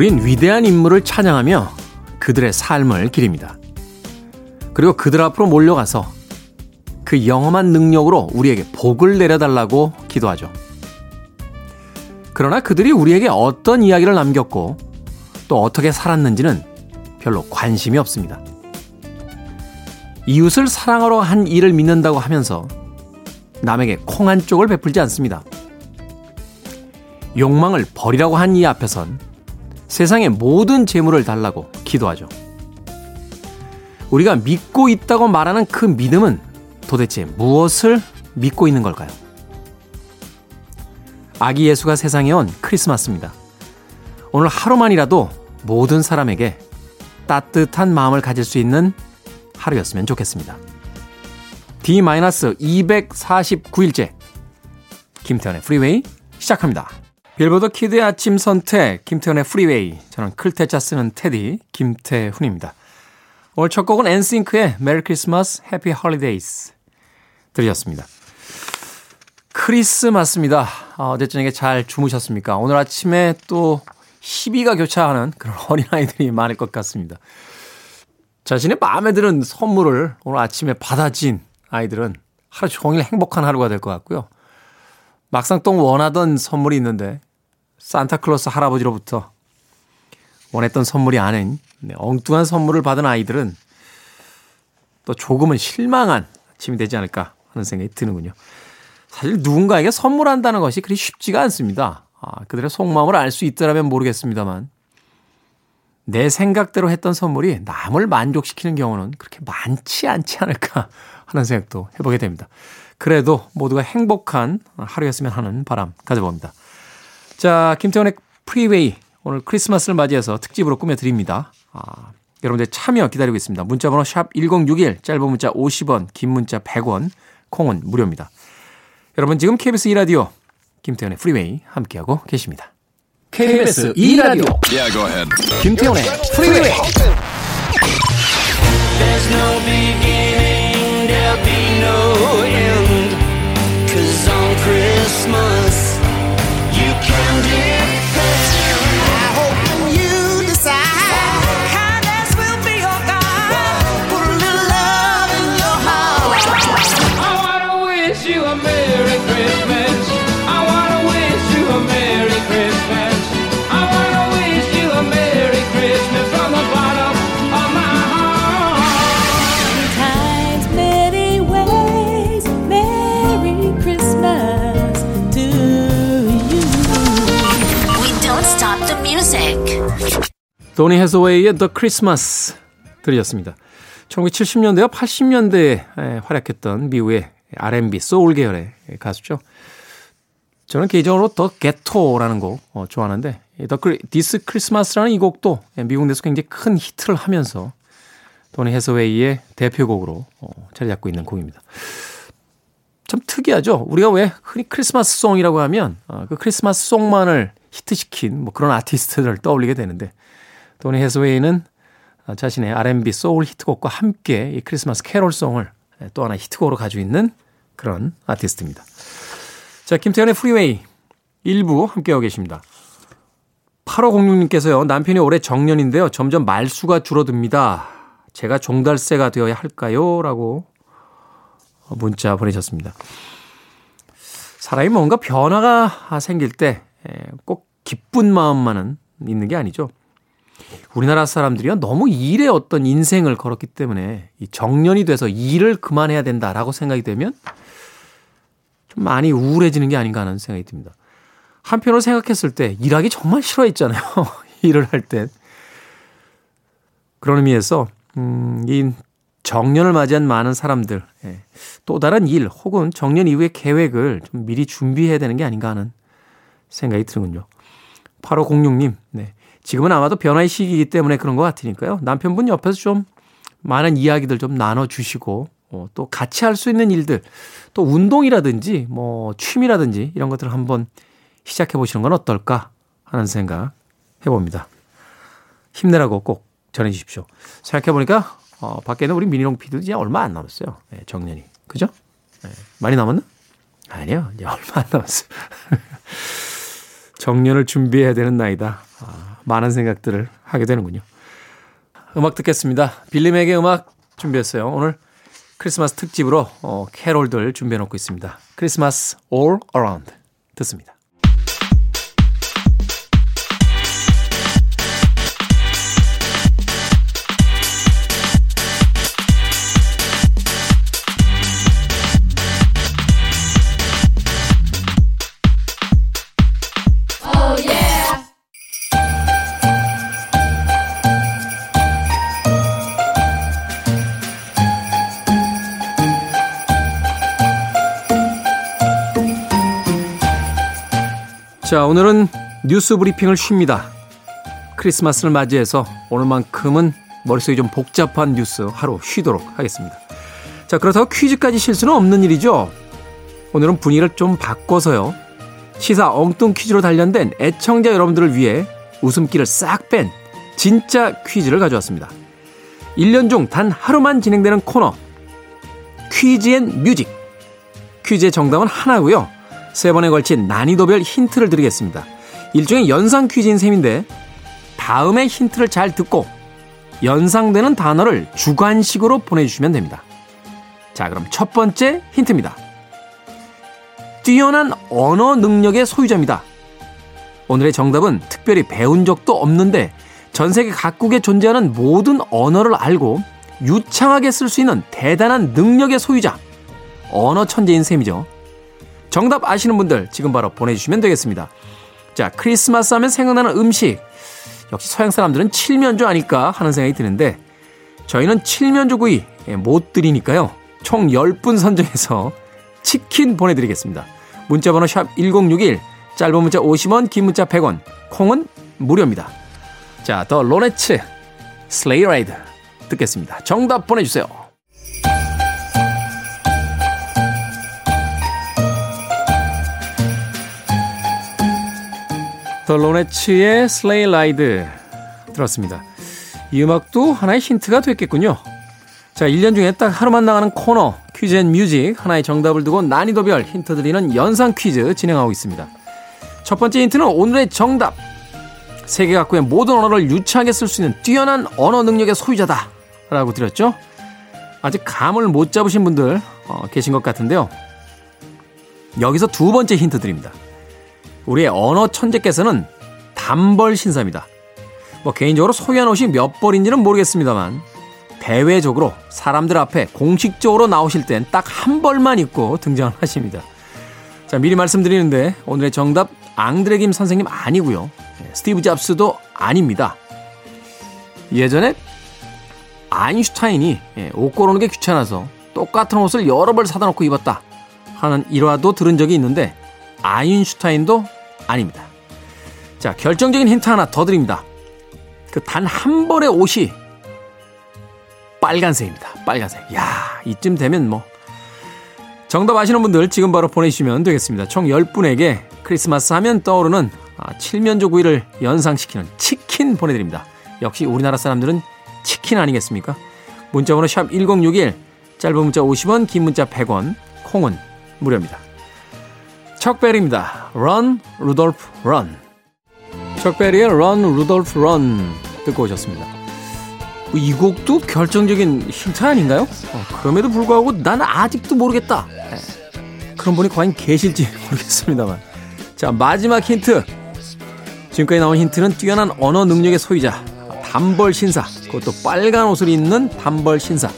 우린 위대한 인물을 찬양하며 그들의 삶을 기립니다. 그리고 그들 앞으로 몰려가서 그 영험한 능력으로 우리에게 복을 내려달라고 기도하죠. 그러나 그들이 우리에게 어떤 이야기를 남겼고 또 어떻게 살았는지는 별로 관심이 없습니다. 이웃을 사랑하러 한 일을 믿는다고 하면서 남에게 콩 한 쪽을 베풀지 않습니다. 욕망을 버리라고 한 이 앞에선 세상의 모든 재물을 달라고 기도하죠. 우리가 믿고 있다고 말하는 그 믿음은 도대체 무엇을 믿고 있는 걸까요? 아기 예수가 세상에 온 크리스마스입니다. 오늘 하루만이라도 모든 사람에게 따뜻한 마음을 가질 수 있는 하루였으면 좋겠습니다. D-249일째 김태훈의 프리웨이 시작합니다. 빌보드 키드의 아침 선택 김태훈의 프리웨이 저는 클 태 자 쓰는 테디 김태훈입니다. 오늘 첫 곡은 엔싱크의 Merry Christmas Happy Holidays 들으셨습니다. 크리스마스입니다. 아, 어제 저녁에 잘 주무셨습니까? 오늘 아침에 또 희비가 교차하는 그런 어린아이들이 많을 것 같습니다. 자신의 마음에 드는 선물을 오늘 아침에 받아 쥔 아이들은 하루 종일 행복한 하루가 될 것 같고요. 막상 또 원하던 선물이 있는데 산타클로스 할아버지로부터 원했던 선물이 아닌 네, 엉뚱한 선물을 받은 아이들은 또 조금은 실망한 아침이 되지 않을까 하는 생각이 드는군요. 사실 누군가에게 선물한다는 것이 그리 쉽지가 않습니다. 아, 그들의 속마음을 알 수 있더라면 모르겠습니다만 내 생각대로 했던 선물이 남을 만족시키는 경우는 그렇게 많지 않지 않을까 하는 생각도 해보게 됩니다. 그래도 모두가 행복한 하루였으면 하는 바람 가져봅니다. 자, 김태훈의 프리웨이 오늘 크리스마스를 맞이해서 특집으로 꾸며드립니다. 아, 여러분들 참여 기다리고 있습니다. 문자번호 샵 1061, 짧은 문자 50원, 긴 문자 100원, 콩은 무료입니다. 여러분 지금 KBS 2라디오 김태훈의 프리웨이 함께하고 계십니다. KBS 2라디오 yeah, go ahead. 김태훈의 프리웨이 There's no beginning, there'll be no end Cause on Christmas 도니 해서웨이의 The Christmas 들으셨습니다. 1970년대와 80년대에 활약했던 미국의 R&B 소울 계열의 가수죠. 저는 개인적으로 더 게토라는 곡 어, 좋아하는데 The This Christmas라는 이 곡도 미국 내에서 굉장히 큰 히트를 하면서 도니 해서웨이의 대표곡으로 어, 자리 잡고 있는 곡입니다. 참 특이하죠. 우리가 왜 흔히 크리스마스 송이라고 하면 어, 그 크리스마스 송만을 히트시킨 뭐 그런 아티스트들을 떠올리게 되는데 도니 해스웨이는 자신의 R&B 소울 히트곡과 함께 이 크리스마스 캐롤송을 또 하나 히트곡으로 가지고 있는 그런 아티스트입니다. 자, 김태훈의 Freeway 1부 함께하고 계십니다. 8506님께서요, 남편이 올해 정년인데요. 점점 말수가 줄어듭니다. 제가 종달새가 되어야 할까요? 라고 문자 보내셨습니다. 사람이 뭔가 변화가 생길 때 꼭 기쁜 마음만은 있는 게 아니죠. 우리나라 사람들이요 너무 일에 어떤 인생을 걸었기 때문에 이 정년이 돼서 일을 그만해야 된다라고 생각이 되면 좀 많이 우울해지는 게 아닌가 하는 생각이 듭니다. 한편으로 생각했을 때 일하기 정말 싫어했잖아요. 일을 할 때. 그런 의미에서 음, 이 정년을 맞이한 많은 사람들 예, 또 다른 일 혹은 정년 이후의 계획을 좀 미리 준비해야 되는 게 아닌가 하는 생각이 드는군요. 8506님, 네. 지금은 아마도 변화의 시기이기 때문에 그런 것 같으니까요. 남편분 옆에서 좀 많은 이야기들 좀 나눠주시고 어, 또 같이 할 수 있는 일들 또 운동이라든지 뭐 취미라든지 이런 것들을 한번 시작해 보시는 건 어떨까 하는 생각 해봅니다. 힘내라고 꼭 전해 주십시오. 생각해 보니까 어, 밖에는 우리 미니롱 피도 이제 얼마 안 남았어요. 네, 정년이. 그죠? 네, 많이 남았나? 아니요. 이제 얼마 안 남았어요. 정년을 준비해야 되는 나이다. 아, 많은 생각들을 하게 되는군요. 음악 듣겠습니다. 빌리맥의 음악 준비했어요. 오늘 크리스마스 특집으로 어, 캐롤들 준비해 놓고 있습니다. 크리스마스 All Around 듣습니다. 자, 오늘은 뉴스 브리핑을 쉽니다. 크리스마스를 맞이해서 오늘만큼은 머릿속이 좀 복잡한 뉴스 하루 쉬도록 하겠습니다. 자, 그렇다고 퀴즈까지 쉴 수는 없는 일이죠. 오늘은 분위기를 좀 바꿔서요. 시사 엉뚱 퀴즈로 단련된 애청자 여러분들을 위해 웃음기를 싹 뺀 진짜 퀴즈를 가져왔습니다. 1년 중 단 하루만 진행되는 코너 Quiz and Music 퀴즈의 정답은 하나고요. 세 번에 걸친 난이도별 힌트를 드리겠습니다. 일종의 연상 퀴즈인 셈인데 다음에 힌트를 잘 듣고 연상되는 단어를 주관식으로 보내주시면 됩니다. 자, 그럼 첫 번째 힌트입니다. 뛰어난 언어 능력의 소유자입니다. 오늘의 정답은 특별히 배운 적도 없는데 전 세계 각국에 존재하는 모든 언어를 알고 유창하게 쓸 수 있는 대단한 능력의 소유자. 언어 천재인 셈이죠. 정답 아시는 분들 지금 바로 보내주시면 되겠습니다. 자, 크리스마스 하면 생각나는 음식. 역시 서양 사람들은 칠면조 아닐까 하는 생각이 드는데 저희는 칠면조 구이 예, 못 드리니까요. 총 10분 선정해서 치킨 보내드리겠습니다. 문자번호 샵 1061, 짧은 문자 50원, 긴 문자 100원, 콩은 무료입니다. 자, The Ronettes, Sleigh Ride 듣겠습니다. 정답 보내주세요. The Ronettes의 Sleigh Ride 들었습니다. 이 음악도 하나의 힌트가 됐겠군요. 자, 1년 중에 딱 하루만 나가는 코너 Quiz and Music 하나의 정답을 두고 난이도별 힌트 드리는 연상 퀴즈 진행하고 있습니다. 첫 번째 힌트는 오늘의 정답. 세계 각국의 모든 언어를 유창하게 쓸 수 있는 뛰어난 언어 능력의 소유자다. 라고 드렸죠? 아직 감을 못 잡으신 분들 어, 계신 것 같은데요. 여기서 두 번째 힌트 드립니다. 우리의 언어 천재께서는 단벌 신사입니다. 뭐 개인적으로 소유한 옷이 몇 벌인지는 모르겠습니다만 대외적으로 사람들 앞에 공식적으로 나오실 땐 딱 한 벌만 입고 등장을 하십니다. 자, 미리 말씀드리는데 오늘의 정답 앙드레 김 선생님 아니고요. 예, 스티브 잡스도 아닙니다. 예전에 아인슈타인이 예, 옷 고르는 게 귀찮아서 똑같은 옷을 여러 벌 사다 놓고 입었다 하는 일화도 들은 적이 있는데 아인슈타인도 아닙니다. 자, 결정적인 힌트 하나 더 드립니다. 그 단 한 벌의 옷이 빨간색입니다. 빨간색. 야, 이쯤 되면 뭐 정답 아시는 분들 지금 바로 보내주시면 되겠습니다. 총 10분에게 크리스마스 하면 떠오르는 아, 칠면조 구이를 연상시키는 치킨 보내드립니다. 역시 우리나라 사람들은 치킨 아니겠습니까? 문자번호 샵 1061, 짧은 문자 50원, 긴 문자 100원, 콩은 무료입니다. 척베리입니다. Run, Rudolph, Run. 척베리의 Run, Rudolph, Run 듣고 오셨습니다. 이 곡도 결정적인 힌트 아닌가요? 어, 그럼에도 불구하고 나는 아직도 모르겠다. 네. 그런 분이 과연 계실지 모르겠습니다만. 자, 마지막 힌트. 지금까지 나온 힌트는 뛰어난 언어 능력의 소유자. 단벌 신사. 그것도 빨간 옷을 입는 단벌 신사.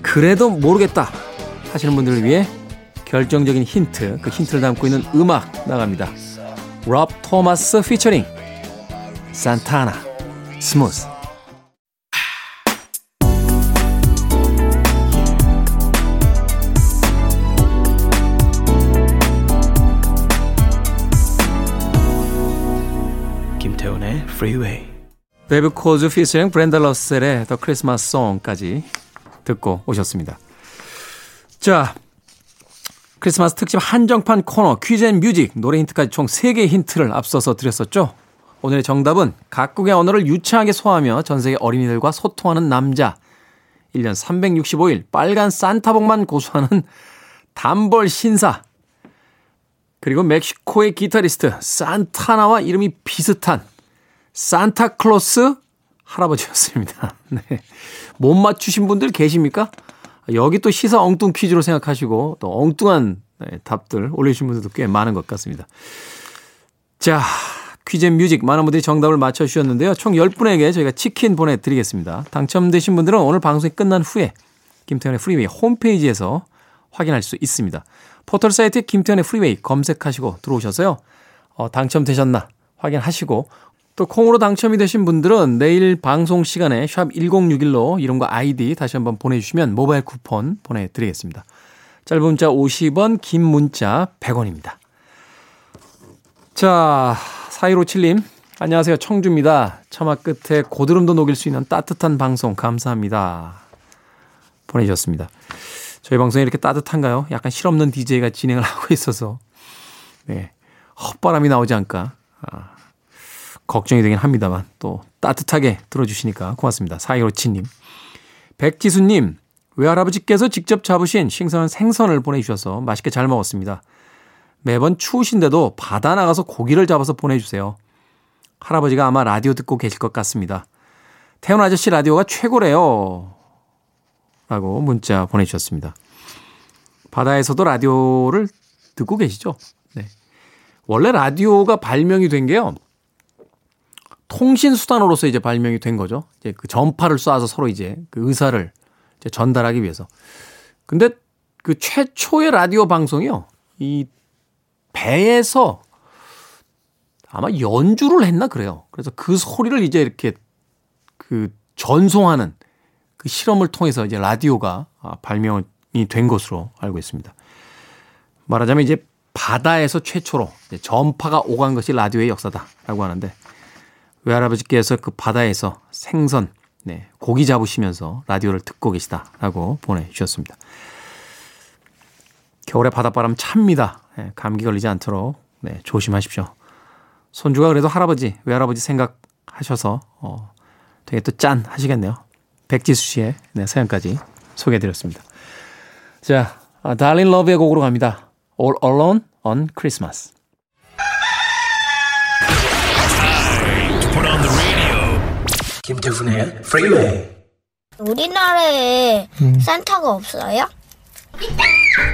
그래도 모르겠다. 하시는 분들을 위해 결정적인 힌트, 그 힌트를 담고 있는 음악 나갑니다. 롭 토마스 피처링 산타나 Smooth 김태훈의 Freeway 데이브 코즈 피처링 브랜드 러셀의 The Christmas Song까지 듣고 오셨습니다. 자, 크리스마스 특집 한정판 코너 Quiz and Music 노래 힌트까지 총 3개의 힌트를 앞서서 드렸었죠. 오늘의 정답은 각국의 언어를 유창하게 소화하며 전 세계 어린이들과 소통하는 남자. 1년 365일 빨간 산타복만 고수하는 단벌 신사. 그리고 멕시코의 기타리스트 산타나와 이름이 비슷한 산타클로스 할아버지였습니다. 네. 못 맞추신 분들 계십니까? 여기 또 시사 엉뚱 퀴즈로 생각하시고 또 엉뚱한 네, 답들 올리신 분들도 꽤 많은 것 같습니다. 자, Quiz Music 많은 분들이 정답을 맞춰주셨는데요. 총 10분에게 저희가 치킨 보내드리겠습니다. 당첨되신 분들은 오늘 방송이 끝난 후에 김태훈의 Freeway 홈페이지에서 확인할 수 있습니다. 포털 사이트 김태훈의 Freeway 검색하시고 들어오셔서요. 어, 당첨되셨나 확인하시고 또 콩으로 당첨이 되신 분들은 내일 방송 시간에 샵 1061로 이름과 아이디 다시 한번 보내주시면 모바일 쿠폰 보내드리겠습니다. 짧은 문자 50원, 긴 문자 100원입니다. 자, 4157님. 안녕하세요. 청주입니다. 처마 끝에 고드름도 녹일 수 있는 따뜻한 방송 감사합니다. 보내주셨습니다. 저희 방송이 이렇게 따뜻한가요? 약간 실없는 DJ가 진행을 하고 있어서, 네. 헛바람이 나오지 않을까. 아, 걱정이 되긴 합니다만, 또 따뜻하게 들어주시니까 고맙습니다. 4157님. 백지수님, 외할아버지께서 직접 잡으신 싱선한 생선을 보내주셔서 맛있게 잘 먹었습니다. 매번 추우신데도 바다 나가서 고기를 잡아서 보내주세요. 할아버지가 아마 라디오 듣고 계실 것 같습니다. 태훈 아저씨 라디오가 최고래요. 라고 문자 보내주셨습니다. 바다에서도 라디오를 듣고 계시죠? 네. 원래 라디오가 발명이 된 게요. 통신 수단으로서 이제 발명이 된 거죠. 이제 그 전파를 쏴서 서로 이제 그 의사를 이제 전달하기 위해서. 근데 그 최초의 라디오 방송이요. 이 배에서 아마 연주를 했나 그래요. 그래서 그 소리를 이제 이렇게 그 전송하는 그 실험을 통해서 이제 라디오가 아, 발명이 된 것으로 알고 있습니다. 말하자면 이제 바다에서 최초로 전파가 오간 것이 라디오의 역사다라고 하는데 외할아버지께서 그 바다에서 생선, 네, 고기 잡으시면서 라디오를 듣고 계시다라고 보내주셨습니다. 겨울에 바닷바람 찹니다. 네, 감기 걸리지 않도록 네, 조심하십시오. 손주가 그래도 할아버지, 외할아버지 생각하셔서 어, 되게 또 짠 하시겠네요. 백지수 씨의 네, 사연까지 소개해드렸습니다. 자, 아, 달린 러브의 곡으로 갑니다. All Alone on Christmas. 김태훈의 Freeway 우리나라에 음. 산타가 없어요?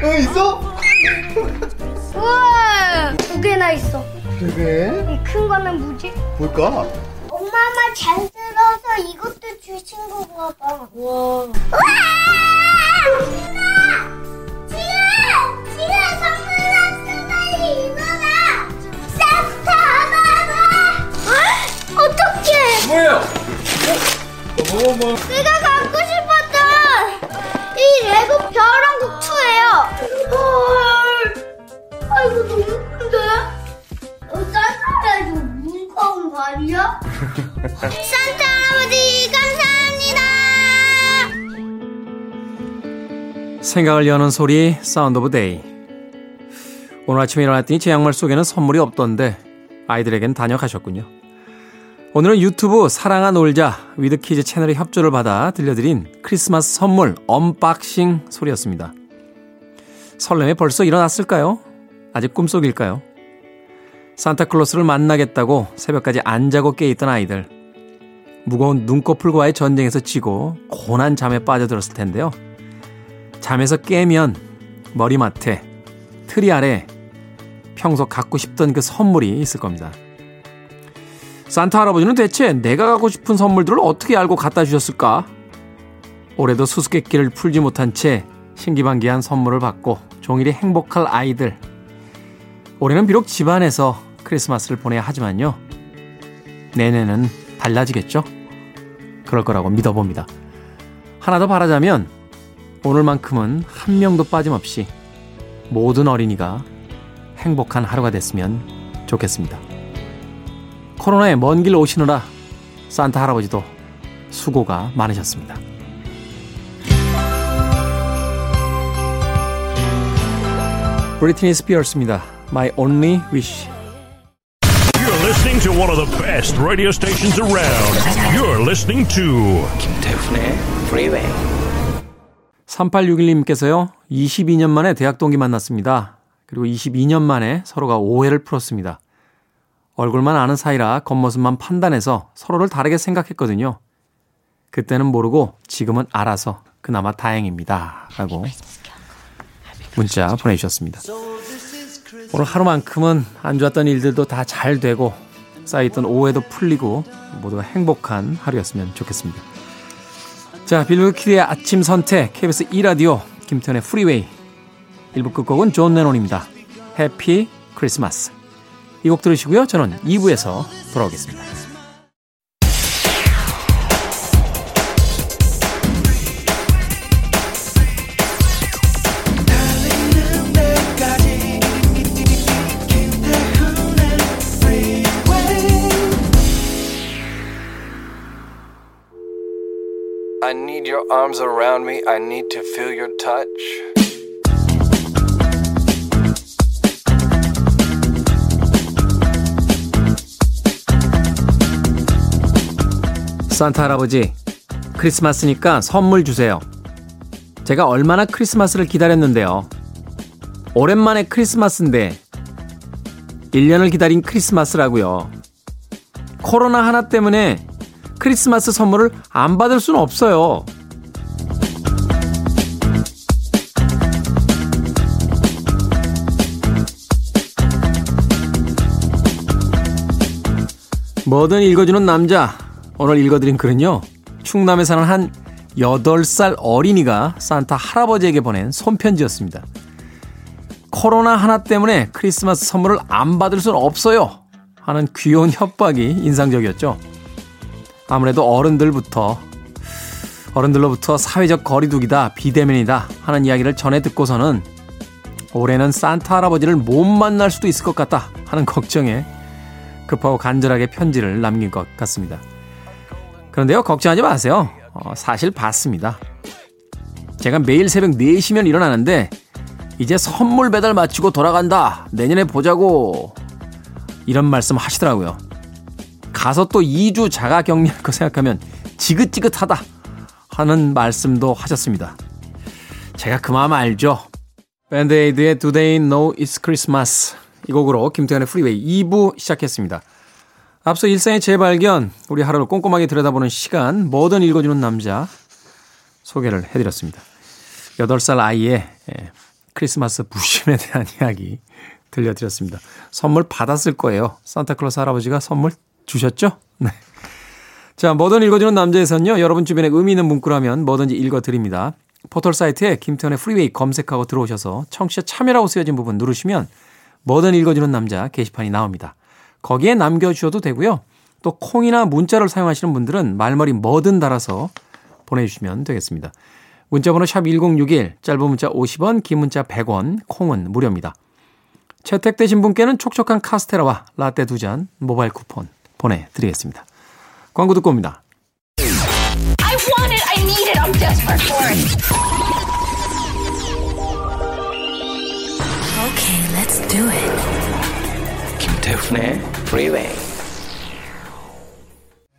어 있어? 우와! 두 개나 있어. 되게 이큰 거는 뭐지? 볼까? 엄마만 잘 들어서 이것도 주신 거 봐봐. 우와. 우와! 지금 지금 선물 왔어 빨리 일어나 산타 하나 어떡해? 뭐예요? 어머 내가 갖고 싶었던 이 레고 벼랑국 2예요. 헐, 아이고 너무 큰데? 어, 산타가 이거 무거운 거 아니야? 산타 할아버지 감사합니다. 생각을 여는 소리 Sound of Day. 오늘 아침에 일어났더니 제 양말 속에는 선물이 없던데 아이들에겐 다녀가셨군요. 오늘은 유튜브 사랑아 놀자 with Kids 채널의 협조를 받아 들려드린 크리스마스 선물 unboxing 소리였습니다. 설렘에 벌써 일어났을까요? 아직 꿈속일까요? 산타클로스를 만나겠다고 새벽까지 안 자고 깨있던 아이들. 무거운 눈꺼풀과의 전쟁에서 지고 곤한 잠에 빠져들었을 텐데요. 잠에서 깨면 머리맡에 트리 아래 평소 갖고 싶던 그 선물이 있을 겁니다. 산타 할아버지는 대체 내가 갖고 싶은 선물들을 어떻게 알고 갖다 주셨을까? 올해도 수수께끼를 풀지 못한 채 신기방기한 선물을 받고 종일이 행복할 아이들. 올해는 비록 집안에서 크리스마스를 보내야 하지만요. 내년은 달라지겠죠? 그럴 거라고 믿어봅니다. 하나 더 바라자면 오늘만큼은 한 명도 빠짐없이 모든 어린이가 행복한 하루가 됐으면 좋겠습니다. 코로나에 먼 길 오시느라 산타 할아버지도 수고가 많으셨습니다. 브리트니 스피어스입니다. My Only Wish. You're listening to one of the best radio stations around. You're listening to 김태훈의 프리웨이 3861님께서요, 22년 만에 대학 동기 만났습니다. 그리고 22년 만에 서로가 오해를 풀었습니다. 얼굴만 아는 사이라 겉모습만 판단해서 서로를 다르게 생각했거든요. 그때는 모르고 지금은 알아서 그나마 다행입니다. 라고 문자 보내주셨습니다. 오늘 하루만큼은 안 좋았던 일들도 다 잘 되고 쌓여있던 오해도 풀리고 모두가 행복한 하루였으면 좋겠습니다. 자, Billboard Kid의 아침 선택 KBS 2라디오 김태훈의 Freeway 1부 끝곡은 존 레논입니다. Happy Christmas 이 곡 들으시고요. 저는 2부에서 돌아오겠습니다. 산타 할아버지, 크리스마스니까 선물 주세요. 제가 얼마나 크리스마스를 기다렸는데요. 오랜만에 크리스마스인데, 1년을 기다린 크리스마스라고요. 코로나 하나 때문에 크리스마스 선물을 안 받을 수는 없어요. 뭐든 읽어주는 남자. 오늘 읽어드린 글은요. 충남에 사는 한 8살 어린이가 산타 할아버지에게 보낸 손편지였습니다. 코로나 하나 때문에 크리스마스 선물을 안 받을 수는 없어요. 하는 귀여운 협박이 인상적이었죠. 아무래도 어른들부터 어른들로부터 사회적 거리두기다 비대면이다 하는 이야기를 전해 듣고서는 올해는 산타 할아버지를 못 만날 수도 있을 것 같다 하는 걱정에 급하고 간절하게 편지를 남긴 것 같습니다. 그런데요 걱정하지 마세요. 어, 사실 봤습니다. 제가 매일 새벽 4시면 일어나는데 이제 선물 배달 마치고 돌아간다. 내년에 보자고. 이런 말씀 하시더라고요. 가서 또 2주 자가 격리할 거 생각하면 지긋지긋하다 하는 말씀도 하셨습니다. 제가 그 마음 알죠. 밴드에이드의 Do They Know It's Christmas 이 곡으로 김태훈의 Freeway 2부 시작했습니다. 앞서 일상의 재발견, 우리 하루를 꼼꼼하게 들여다보는 시간, 뭐든 읽어주는 남자 소개를 해드렸습니다. 8살 아이의 예, 크리스마스 부심에 대한 이야기 들려드렸습니다. 선물 받았을 거예요. 산타클로스 할아버지가 선물 주셨죠? 네. 자, 뭐든 읽어주는 남자에서는요, 여러분 주변에 의미 있는 문구라면 뭐든지 읽어드립니다. 포털 사이트에 김태훈의 Freeway 검색하고 들어오셔서 청취자 참여라고 쓰여진 부분 누르시면 뭐든 읽어주는 남자 게시판이 나옵니다. 거기에 남겨주셔도 되고요. 또 콩이나 문자를 사용하시는 분들은 말머리 뭐든 달아서 보내주시면 되겠습니다. 문자번호 샵 1061, 짧은 문자 50원, 긴 문자 100원, 콩은 무료입니다. 채택되신 분께는 촉촉한 카스테라와 라떼 두 잔 모바일 쿠폰 보내드리겠습니다. 광고 듣고 옵니다. Okay, 김태훈의 Freeway.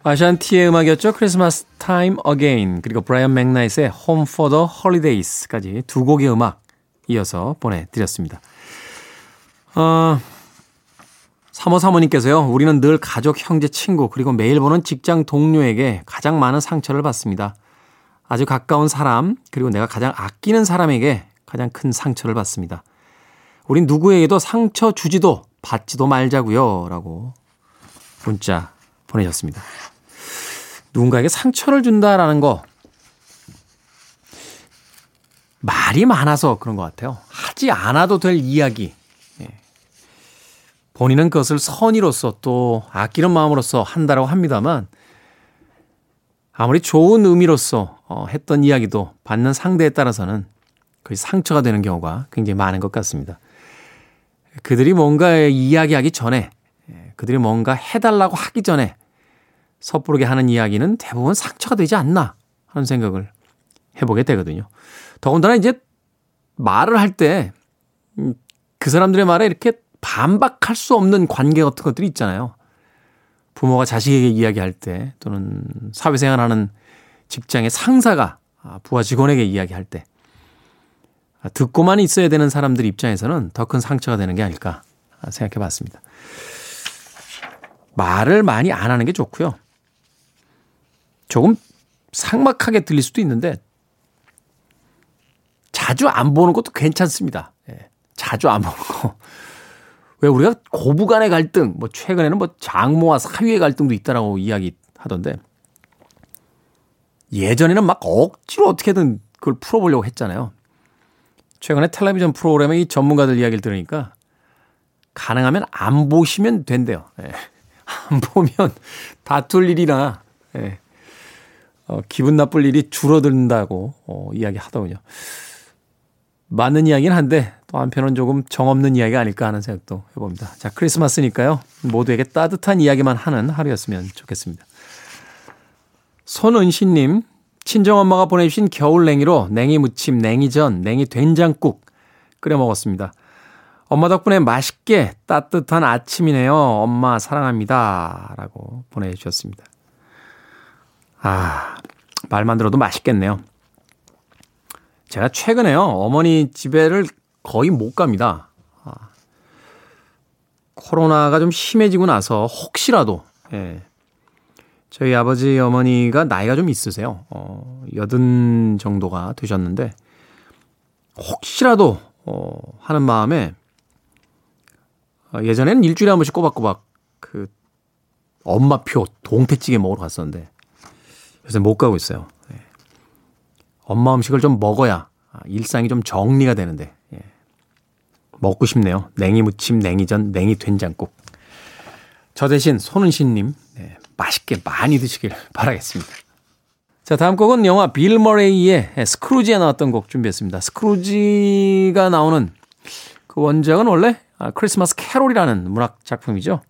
아샨티의 음악이었죠. Christmas Time Again 그리고 브라이언 맥나이트의 Home for the Holidays까지 두 곡의 음악 이어서 보내드렸습니다. 어, 사모 사모님께서요. 우리는 늘 가족, 형제, 친구 그리고 매일 보는 직장 동료에게 가장 많은 상처를 받습니다. 아주 가까운 사람 그리고 내가 가장 아끼는 사람에게 가장 큰 상처를 받습니다. 우린 누구에게도 상처 주지도 받지도 말자고요. 라고 문자 보내셨습니다. 누군가에게 상처를 준다라는 거 말이 많아서 그런 것 같아요. 하지 않아도 될 이야기. 예. 본인은 그것을 선의로서 또 아끼는 마음으로서 한다라고 합니다만 아무리 좋은 의미로서 어, 했던 이야기도 받는 상대에 따라서는 거의 상처가 되는 경우가 굉장히 많은 것 같습니다. 그들이 뭔가 이야기하기 전에 예, 그들이 뭔가 해달라고 하기 전에 섣부르게 하는 이야기는 대부분 상처가 되지 않나 하는 생각을 해보게 되거든요. 더군다나 이제 말을 할때 음, 그 사람들의 말에 이렇게 반박할 수 없는 관계 같은 것들이 있잖아요. 부모가 자식에게 이야기할 때 또는 사회생활하는 직장의 상사가 아, 부하 직원에게 이야기할 때 아, 듣고만 있어야 되는 사람들 입장에서는 더 큰 상처가 되는 게 아닐까 생각해 봤습니다. 말을 많이 안 하는 게 좋고요. 조금 상막하게 들릴 수도 있는데 자주 안 보는 것도 괜찮습니다. 예, 자주 안 보는 거. 왜 우리가 고부 간의 갈등, 뭐 최근에는 뭐 장모와 사위의 갈등도 있다라고 이야기 하던데 예전에는 막 억지로 어떻게든 그걸 풀어보려고 했잖아요. 최근에 텔레비전 프로그램의 이 전문가들 이야기를 들으니까 가능하면 안 보시면 된대요. 예. 안 보면 다툴 일이나 예. 어, 기분 나쁠 일이 줄어든다고 어, 이야기 하더군요. 맞는 이야기는 한데 또 한편은 조금 정없는 이야기가 아닐까 하는 생각도 해봅니다. 자, 크리스마스니까요. 모두에게 따뜻한 이야기만 하는 하루였으면 좋겠습니다. 손은신님, 친정엄마가 보내주신 겨울 냉이로 냉이 무침, 냉이전, 냉이 된장국 끓여 먹었습니다. 엄마 덕분에 맛있게 따뜻한 아침이네요. 엄마 사랑합니다. 라고 보내주셨습니다. 아, 말만 들어도 맛있겠네요. 제가 최근에요, 어머니 집에를 거의 못 갑니다. 아, 코로나가 좀 심해지고 나서 혹시라도, 예, 저희 아버지 어머니가 나이가 좀 있으세요. 어, 여든 정도가 되셨는데, 혹시라도, 어, 하는 마음에, 어, 예전에는 일주일에 한 번씩 꼬박꼬박 그 엄마표 동태찌개 먹으러 갔었는데, 요새 못 가고 있어요. 예. 엄마 음식을 좀 먹어야 일상이 좀 정리가 되는데, 예. 먹고 싶네요. 냉이 무침, 냉이전, 냉이 된장국. 저 대신 손은신님, 네, 맛있게 많이 드시길 바라겠습니다. 자, 다음 곡은 영화 빌 머레이의 스크루지에 나왔던 곡 준비했습니다. 스크루지가 나오는 그 원작은 원래 아, 크리스마스 캐롤이라는 문학 작품이죠.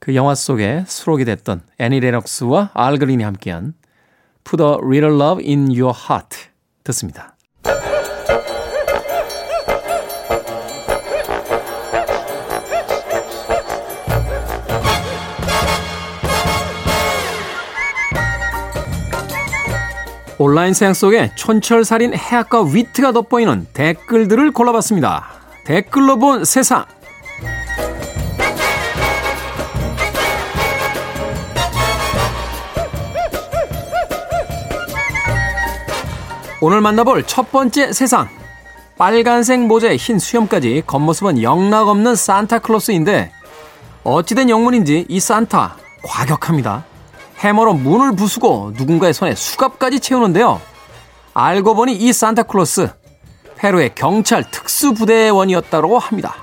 그 영화 속에 수록이 됐던 애니 레녹스와 알 그린이 함께한 Put a Little Love in Your Heart 듣습니다. 온라인 세상 속에 촌철살인 해학과 위트가 돋보이는 댓글들을 골라봤습니다. 댓글로 본 세상. 오늘 만나볼 첫 번째 세상. 빨간색 모자에 흰 수염까지 겉모습은 영락 없는 산타클로스인데 어찌된 영문인지 이 산타 과격합니다. 해머로 문을 부수고 누군가의 손에 수갑까지 채우는데요. 알고 보니 이 산타클로스 페루의 경찰 특수부대원이었다고 합니다.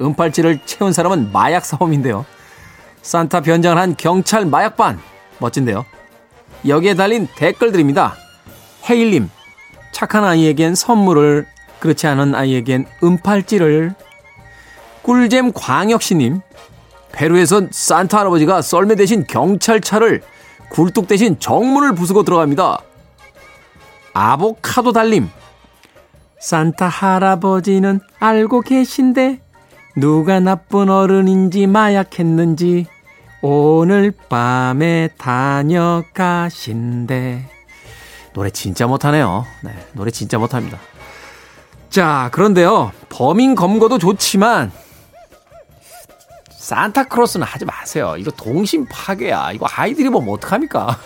은팔찌를 채운 사람은 마약 사범인데요. 산타 변장을 한 경찰 마약반 멋진데요. 여기에 달린 댓글들입니다. 헤일님 착한 아이에겐 선물을 그렇지 않은 아이에겐 은팔찌를 꿀잼 광역시님 페루에선 산타 할아버지가 썰매 대신 경찰차를 굴뚝 대신 정문을 부수고 들어갑니다. 아보카도 달림. 산타 할아버지는 알고 계신데 누가 나쁜 어른인지 마약했는지 오늘 밤에 다녀가신대. 노래 진짜 못하네요. 네, 노래 진짜 못합니다. 자, 그런데요. 범인 검거도 좋지만 산타크로스는 하지 마세요. 이거 동심 파괴야. 이거 아이들이 보면 어떡합니까?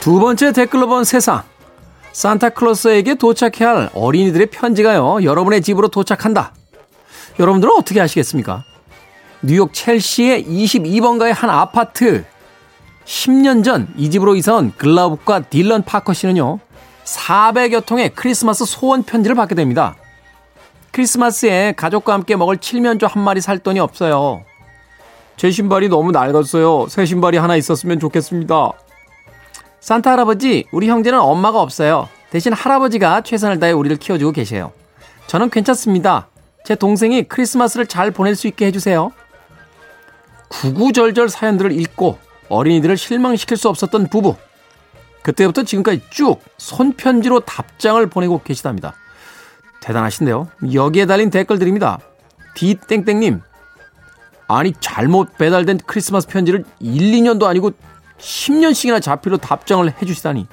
두 번째 댓글로 본 세상. 산타클로스에게 도착해야 할 어린이들의 편지가요, 여러분의 집으로 도착한다. 여러분들은 어떻게 아시겠습니까? 뉴욕 첼시의 22번가의 한 아파트. 10년 전 이 집으로 이사 온 글라ub과 딜런 파커 씨는요, 400여 통의 크리스마스 소원 편지를 받게 됩니다. 크리스마스에 가족과 함께 먹을 칠면조 한 마리 살 돈이 없어요. 제 신발이 너무 낡았어요. 새 신발이 하나 있었으면 좋겠습니다. 산타 할아버지, 우리 형제는 엄마가 없어요. 대신 할아버지가 최선을 다해 우리를 키워주고 계세요. 저는 괜찮습니다. 제 동생이 크리스마스를 잘 보낼 수 있게 해주세요. 구구절절 사연들을 읽고 어린이들을 실망시킬 수 없었던 부부. 그때부터 지금까지 쭉 손편지로 답장을 보내고 계시답니다. 대단하신데요. 여기에 달린 댓글들입니다. 디땡땡님. 아니 잘못 배달된 크리스마스 편지를 1, 2년도 아니고 10년씩이나 자필로 답장을 해주시다니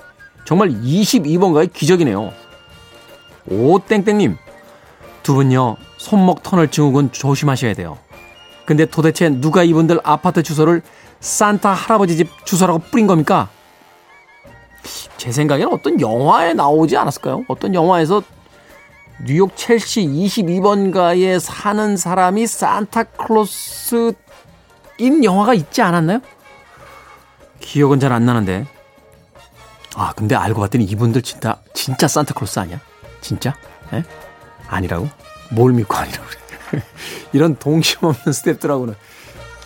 정말 22번가의 기적이네요. 오땡땡님, 두 분요, 손목 터널 증후군 조심하셔야 돼요. 근데 도대체 누가 이분들 아파트 주소를 산타 할아버지 집 주소라고 뿌린 겁니까? 제 생각에는 어떤 영화에 나오지 않았을까요? 어떤 영화에서 뉴욕 첼시 22번가에 사는 사람이 산타클로스인 영화가 있지 않았나요? 기억은 잘 안 나는데. 아, 근데 알고 봤더니 이분들 진짜, 진짜 산타클로스 아니야? 진짜? 예? 아니라고? 뭘 믿고 아니라고 그래. 이런 동심 없는 스탭들하고는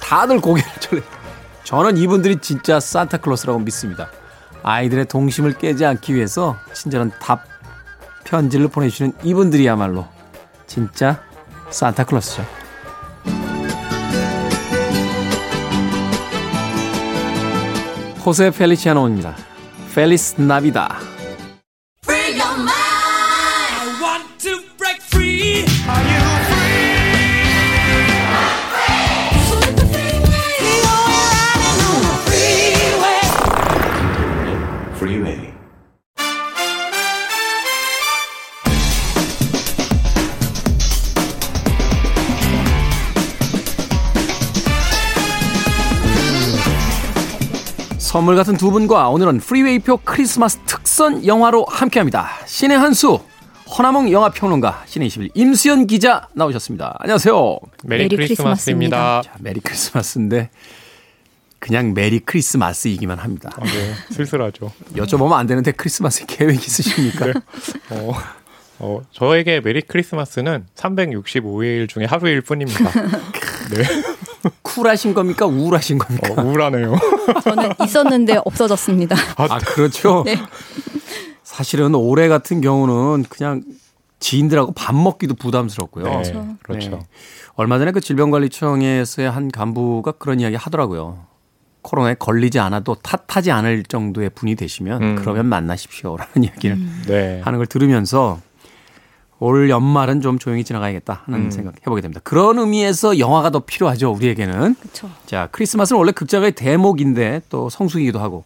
다들 고개를 절래. 저는 이분들이 진짜 산타클로스라고 믿습니다. 아이들의 동심을 깨지 않기 위해서 친절한 답 편지를 보내주시는 이분들이야말로 진짜 산타클로스죠. 호세 펠리치아노입니다. 펠리스 나비다. 선물 같은 두 분과 오늘은 Freeway표 크리스마스 특선 영화로 함께합니다. 신의 한 수 허남웅 영화평론가 씨네21 임수연 기자 나오셨습니다. 안녕하세요. 메리, 메리 크리스마스입니다. 자, 메리 크리스마스인데 그냥 메리 크리스마스이기만 합니다. 아, 네, 쓸쓸하죠. 여쭤보면 안 되는데 크리스마스 계획 있으십니까? 어, 어, 저에게 메리 크리스마스는 365일 중에 하루일 뿐입니다. 네, 쿨하신 겁니까? 우울하신 겁니까? 어, 우울하네요. 저는 있었는데 없어졌습니다. 아, 그렇죠. 네. 사실은 올해 같은 경우는 그냥 지인들하고 밥 먹기도 부담스럽고요. 네, 그렇죠. 네. 얼마 전에 그 질병관리청에서의 한 간부가 그런 이야기 하더라고요. 코로나에 걸리지 않아도 탓하지 않을 정도의 분이 되시면 음. 그러면 만나십시오라는 이야기를 네. 하는 걸 들으면서 올 연말은 좀 조용히 지나가야겠다 하는 음. 생각 해보게 됩니다. 그런 의미에서 영화가 더 필요하죠 우리에게는. 그렇죠. 자 크리스마스는 원래 극장의 대목인데 또 성수기이기도 하고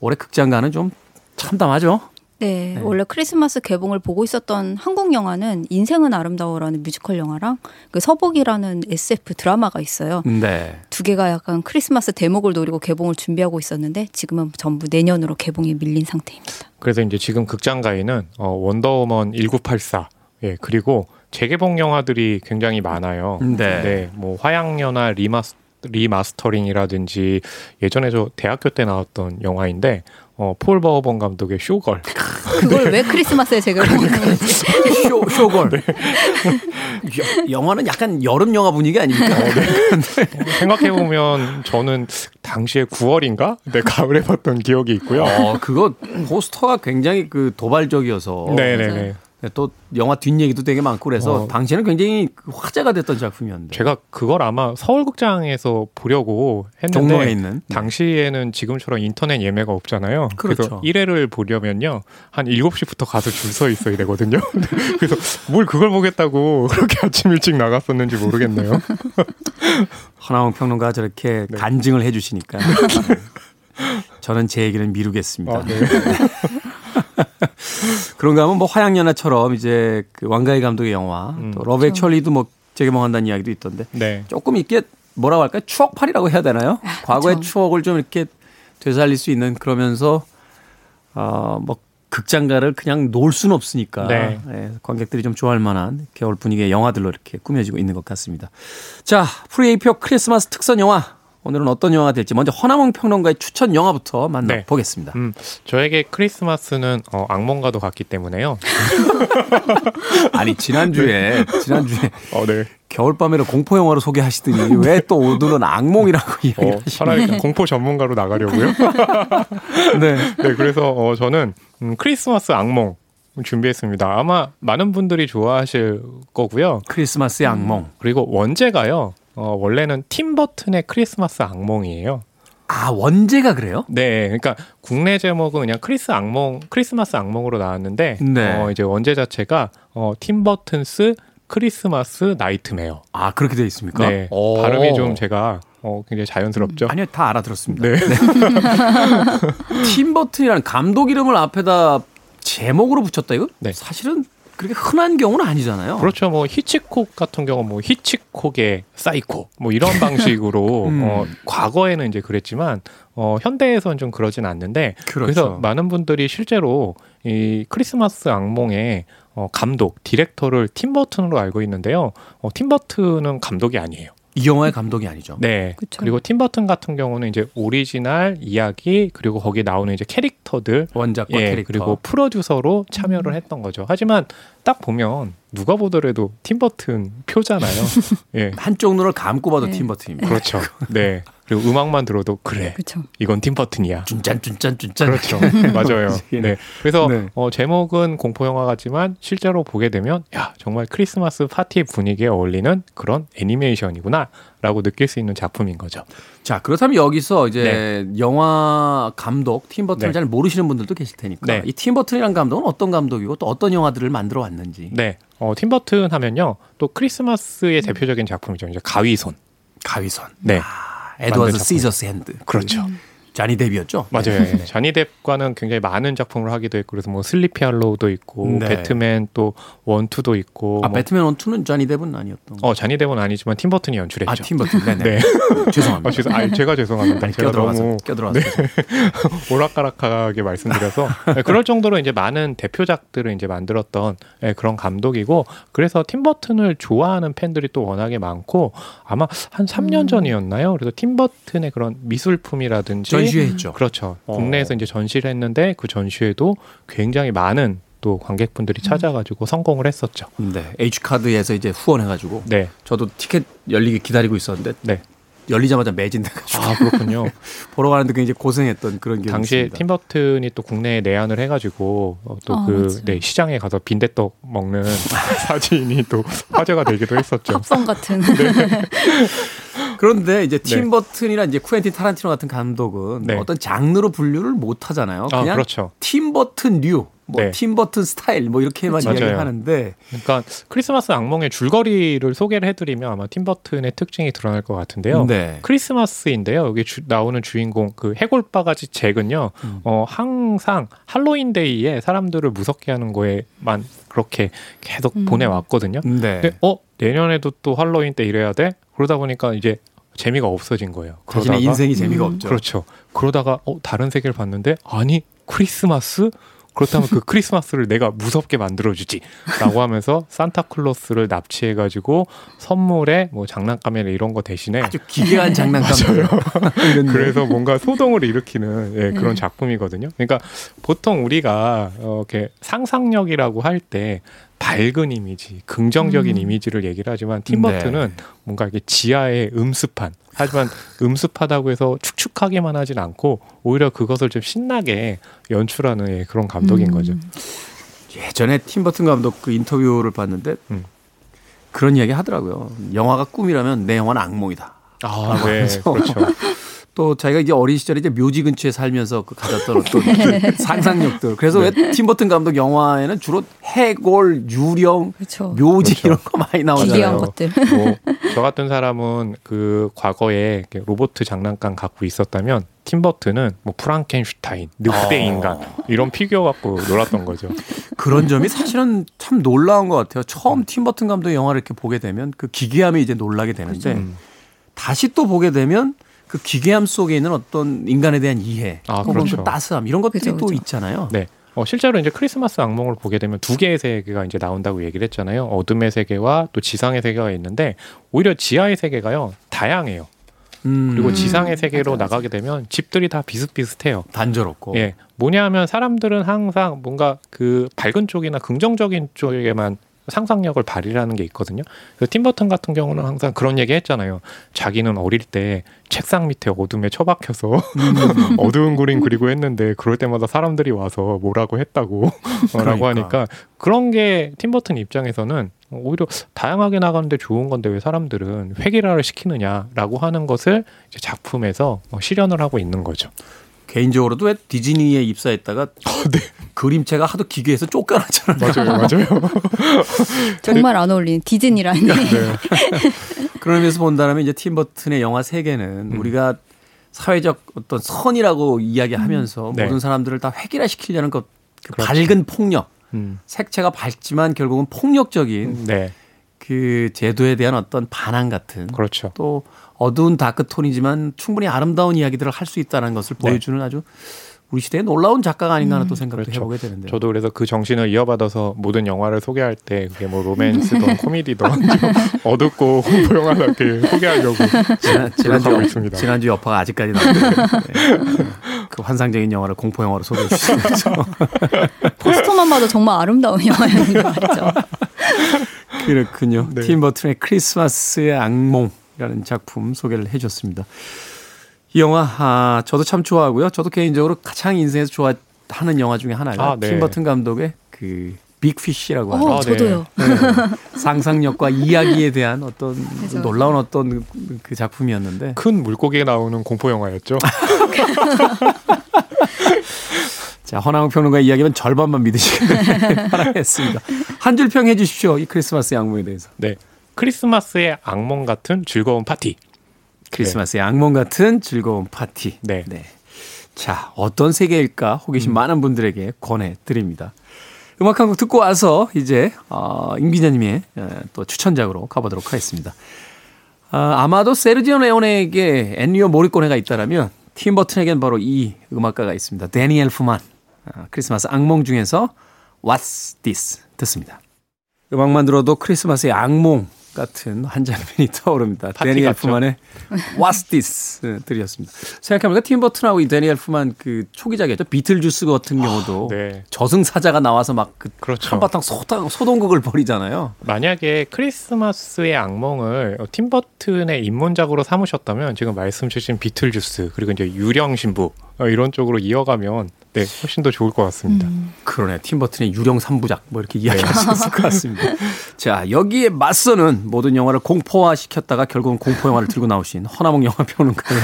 올해 극장가는 좀 참담하죠. 네, 원래 크리스마스 개봉을 보고 있었던 한국 영화는 인생은 아름다워라는 뮤지컬 영화랑 그 서복이라는 SF 드라마가 있어요. 네. 두 개가 약간 크리스마스 대목을 노리고 개봉을 준비하고 있었는데 지금은 전부 내년으로 개봉이 밀린 상태입니다. 그래서 이제 지금 극장가에는 어, 원더우먼 1984, 예, 그리고 재개봉 영화들이 굉장히 많아요. 네. 뭐 화양연화 리마스, 리마스터링이라든지 예전에 저 대학교 때 나왔던 영화인데 어, 폴 버호벤 감독의 쇼걸. 그걸 왜 크리스마스에 재개봉하는지. 쇼, 쇼걸. 여- 영화는 약간 여름 영화 분위기 아닙니까? 생각해 보면 저는 당시에 9월인가? 네, 가을에 봤던 기억이 있고요. 어, 그거 포스터가 굉장히 그 도발적이어서. 네네네. 또 영화 뒷얘기도 되게 많고 그래서 어. 당시에는 굉장히 그 화제가 됐던 작품이었는데. 제가 그걸 아마 서울극장에서 보려고 했는데 종로에 있는. 네. 당시에는 지금처럼 인터넷 예매가 없잖아요. 그렇죠. 1회를 보려면요. 한 7시부터 가서 줄 서 있어야 되거든요. 그래서 뭘 그걸 보겠다고 그렇게 아침 일찍 나갔었는지 모르겠네요. 허남웅 평론가 저렇게 네. 간증을 해주시니까. 저는 제 얘기는 미루겠습니다. 아, 네. 그런가 하면 뭐 화양연화처럼 이제 그 왕가위 감독의 영화 음. 또 러브 액츄얼리도 뭐 재개봉한다는 이야기도 있던데 네. 조금 이렇게 뭐라고 할까요? 추억팔이라고 해야 되나요? 과거의 그쵸. 추억을 좀 이렇게 되살릴 수 있는 그러면서 어뭐 극장가를 그냥 놓을 수는 없으니까 네. 예, 관객들이 좀 좋아할 만한 겨울 분위기의 영화들로 이렇게 꾸며지고 있는 것 같습니다. 자, Freeway표 크리스마스 특선 영화 오늘은 어떤 영화가 될지 먼저 허남웅 평론가의 추천 영화부터 만나보겠습니다. 음, 저에게 크리스마스는 어, 악몽과도 같기 때문에요. 아니 지난주에 지난주에 어, 네. 겨울밤에를 공포 영화로 소개하시더니 왜 또 오늘은 악몽이라고 어, 이야기하시나요? 차라리 공포 전문가로 나가려고요. 네. 네, 그래서 어, 저는 음, 크리스마스 악몽 준비했습니다. 아마 많은 분들이 좋아하실 거고요. 크리스마스의 악몽. 그리고 원제가요. 어, 원래는 팀 버튼의 크리스마스 악몽이에요. 아 원제가 그래요? 네, 그러니까 국내 제목은 그냥 크리스 악몽, 크리스마스 악몽으로 나왔는데, 네. 어, 이제 원제 자체가 어, Tim Burton's Christmas Nightmare. 아 그렇게 돼 있습니까? 네, 오. 발음이 좀 제가 어, 굉장히 자연스럽죠. 아니요 다 알아들었습니다. 네. 팀 버튼이라는 감독 이름을 앞에다 제목으로 붙였다 이거? 네. 사실은 그렇게 흔한 경우는 아니잖아요. 그렇죠. 뭐 히치콕 같은 경우 뭐 히치콕의 사이코 뭐 이런 방식으로 음. 어, 과거에는 이제 그랬지만 어, 현대에서는 좀 그러진 않는데 그렇죠. 그래서 많은 분들이 실제로 이 크리스마스 악몽의 어, 감독 director를 팀 버튼으로 알고 있는데요. 어, 팀 버튼은 감독이 아니에요. 이 영화의 감독이 아니죠. 네. 그쵸. 그리고 팀 버튼 같은 경우는 이제 오리지널 이야기 그리고 거기에 나오는 이제 캐릭터들 원작과 예, 캐릭터. 그리고 프로듀서로 참여를 했던 거죠. 하지만 딱 보면 누가 보더라도 팀 버튼 표잖아요. 예. 한쪽 눈을 감고 봐도 네. 팀 버튼입니다. 그렇죠. 네. 그리고 음악만 들어도 그래. 그렇죠. 이건 팀 버튼이야. 쭌짠 쭌짠 쭌짠. 그렇죠. 맞아요. 네. 그래서 네. 어, 제목은 공포 영화 같지만 실제로 보게 되면 야 정말 크리스마스 파티 분위기에 어울리는 그런 애니메이션이구나라고 느낄 수 있는 작품인 거죠. 자 그렇다면 여기서 이제 영화 감독 팀 버튼을 네. 잘 모르시는 분들도 계실 테니까 네. 이팀 버튼이라는 감독은 어떤 감독이고 또 어떤 영화들을 만들어 왔는지 네. 어, 팀 버튼 하면요 또 크리스마스의 대표적인 작품이죠. 이제 가위손. 가위손. 네. 아, Edward. Scissors Hand. 그렇죠. 자니 뎁이었죠. 맞아요. 예. 자니 뎁과는 굉장히 많은 작품을 하기도 했고 그래서 뭐 슬리피 할로우도 있고 네. 배트맨 또 one two도 있고 아 뭐- 배트맨 원투는 자니 데뷔는 아니었던. 거. 어 자니 뎁은 아니지만 팀 버튼이 연출했죠. 아 팀 버튼. 네네. 네. 죄송합니다. 아, 죄송, 아, 제가 죄송합니다. 제가 껴들어와서 너무 껴들어와서. 오락가락하게 말씀드려서 네, 그럴 정도로 이제 많은 대표작들을 이제 만들었던 예, 그런 감독이고 그래서 팀 버튼을 좋아하는 팬들이 또 워낙에 많고 아마 한 3년 전이었나요? 그래서 팀 버튼의 그런 미술품이라든지 전시회했죠. 그렇죠. 어. 국내에서 이제 전시를 했는데 그 전시회도 굉장히 많은 또 관객분들이 찾아가지고 성공을 했었죠. 네. H 카드에서 이제 후원해가지고 네, 저도 티켓 열리기 기다리고 있었는데 네. 열리자마자 매진돼가지고 아 그렇군요. 보러 가는데 굉장히 고생했던 그런 기억이 당시에 있습니다. 팀버튼이 또 국내에 내한을 해가지고 아, 또 맞아요. 그 네, 시장에 가서 빈대떡 먹는 사진이 또 화제가 되기도 했었죠. 합성 같은. 그런데 이제 네. 팀 버튼이나 이제 쿠엔틴 타란티노 같은 감독은 네. 어떤 장르로 분류를 못 하잖아요. 아 그냥 그렇죠. 팀 버튼류, 뭐 네. 팀 버튼 스타일 뭐 이렇게만 맞아요. 이야기하는데 그러니까 크리스마스 악몽의 줄거리를 소개를 해드리면 아마 팀버튼의 특징이 드러날 것 같은데요. 네. 크리스마스인데요. 여기 주- 나오는 주인공 그 해골바가지 잭은요. 음. 어 항상 할로윈데이에 사람들을 무섭게 하는 거에만 그렇게 계속 음. 보내왔거든요. 네. 근데 어 내년에도 또 할로윈 때 이래야 돼? 그러다 보니까 이제 재미가 없어진 거예요. 자신의 그러다가- 인생이 재미가 음. 없죠. 그렇죠. 그러다가 어 다른 세계를 봤는데 아니 크리스마스 그렇다면 그 크리스마스를 내가 무섭게 만들어주지라고 하면서 산타클로스를 납치해가지고 선물에 뭐 장난감이나 이런 거 대신에 아주 기괴한 장난감을 이런 그래서 뭔가 소동을 일으키는 예, 음. 그런 작품이거든요. 그러니까 보통 우리가 어, 이렇게 상상력이라고 할 때 밝은 이미지, 긍정적인 이미지를 얘기를 하지만 팀버튼은 네. 뭔가 이게 지하에 음습한 하지만 음습하다고 해서 축축하게만 하진 않고 오히려 그것을 좀 신나게 연출하는 예, 그런 감독인 음. 거죠. 예전에 팀 버튼 감독 그 인터뷰를 봤는데 음. 그런 이야기 하더라고요. 영화가 꿈이라면 내 영화는 악몽이다. 아, 네, 그렇죠. 또 자기가 이제 어린 시절에 이제 묘지 근처에 살면서 그 가졌던 어떤 그 상상력들. 그래서 네. 왜 팀버튼 감독 영화에는 주로 해골, 유령, 그렇죠. 묘지 그렇죠. 이런 거 많이 나오잖아요. 기괴한 것들. 뭐 저 같은 사람은 그 과거에 로봇 장난감 갖고 있었다면 팀버튼은 뭐 프랑켄슈타인, 늑대 어. 인간 이런 피규어 갖고 놀았던 거죠. 그런 점이 사실은 참 놀라운 것 같아요. 처음 팀버튼 감독의 영화를 이렇게 보게 되면 그 기괴함에 이제 놀라게 되는데 음. 다시 또 보게 되면 그 기괴함 속에 있는 어떤 인간에 대한 이해, 아, 혹은 그렇죠. 그 따스함 이런 것들이 그죠, 또 그죠. 있잖아요. 네. 어, 실제로 이제 크리스마스 악몽을 보게 되면 두 개의 세계가 이제 나온다고 얘기를 했잖아요. 어둠의 세계와 또 지상의 세계가 있는데 오히려 지하의 세계가요 다양해요. 음, 그리고 지상의 세계로 맞아요, 맞아요. 나가게 되면 집들이 다 비슷비슷해요. 단조롭고. 예, 뭐냐면 사람들은 항상 뭔가 그 밝은 쪽이나 긍정적인 쪽에만 상상력을 발휘하는 게 있거든요. 그래서 팀버튼 같은 경우는 항상 그런 얘기 했잖아요. 자기는 어릴 때 책상 밑에 어둠에 처박혀서 어두운 그림 그리고 했는데 그럴 때마다 사람들이 와서 뭐라고 했다고 어, 그러니까. 라고 하니까 그런 게 팀버튼 입장에서는 오히려 다양하게 나가는데 좋은 건데 왜 사람들은 획일화를 시키느냐라고 하는 것을 작품에서 어, 실현을 하고 있는 거죠. 개인적으로도 왜 디즈니에 입사했다가 네. 그림체가 하도 기괴해서 쫓겨났잖아요. 맞아요, 맞아요. 정말 안 어울리는 디즈니라니. 네. 그런 의미에서 본다면 이제 팀버튼의 영화 세계는 음. 우리가 사회적 어떤 선이라고 이야기하면서 네. 모든 사람들을 다 획일화시키려는 것, 그 그렇죠. 밝은 폭력, 음. 색채가 밝지만 결국은 폭력적인 네, 그 제도에 대한 어떤 반항 같은 그렇죠. 또 어두운 다크톤이지만 충분히 아름다운 이야기들을 할 수 있다는 것을 네. 보여주는 아주 우리 시대의 놀라운 작가가 아닌가 하는 또 생각도 그렇죠. 해보게 되는데요. 저도 그래서 그 정신을 이어받아서 모든 영화를 소개할 때 그게 뭐 로맨스든 코미디든 좀 어둡고 홍보 영화답게 소개하려고 지난, 지난주, 있습니다. 지난주 여파가 아직까지 나는데 네. 그 환상적인 영화를 공포 영화로 소개해 주시면서 포스터만 봐도 정말 아름다운 영화인 것 같죠. 그렇군요. 네. 팀 버튼의 크리스마스의 악몽이라는 작품 소개를 해줬습니다. 이 영화 아, 저도 참 좋아하고요. 저도 개인적으로 가장 인생에서 좋아하는 영화 중에 하나가 아, 네. 팀 버튼 감독의 그 빅피쉬라고 하는 어, 아, 네. 저도요. 네. 상상력과 이야기에 대한 어떤 그죠. 놀라운 어떤 그 작품이었는데 큰 물고기가 나오는 공포 영화였죠. 자 허나웅 평론가의 이야기는 절반만 믿으시길 바라겠습니다. 한 줄 평해 주십시오. 이 크리스마스 양몽에 대해서. 네, 크리스마스의 악몽 같은 즐거운 파티. 크리스마스의 악몽 같은 즐거운 파티. 네. 자, 어떤 세계일까 호기심 많은 분들에게 권해드립니다. 음악 한 곡 듣고 와서 이제, 어, 임 기자님의 어, 또 추천작으로 가보도록 하겠습니다. 아, 아마도 세르지오 레오네에게 엔리오 모리꼬네가 있다라면 팀 버튼에겐 바로 이 음악가가 있습니다. 데니엘 푸만. 아, 크리스마스 악몽 중에서 What's This 듣습니다. 음악만 들어도 크리스마스의 악몽 같은 한 장면이 떠오릅니다. 데니엘? 푸만의 What's This 네, 들이었습니다. 생각해보니까 팀 버튼하고 이 데니엘 푸만 그 초기작이었죠. 비틀주스 같은 경우도 네. 저승사자가 나와서 막그 그렇죠. 한바탕 소동, 소동극을 벌이잖아요. 만약에 크리스마스의 악몽을 팀버튼의 입문작으로 삼으셨다면 지금 말씀 주신 비틀주스 그리고 이제 유령 신부 어, 이런 쪽으로 이어가면 네 훨씬 더 좋을 것 같습니다. 그러네. 팀버튼의 유령 3부작 뭐 이렇게 이야기할 수 있을 것 같습니다. 자, 여기에 맞서는 모든 영화를 공포화 시켰다가 결국은 공포 영화를 들고 나오신 허나몽 영화 평론가의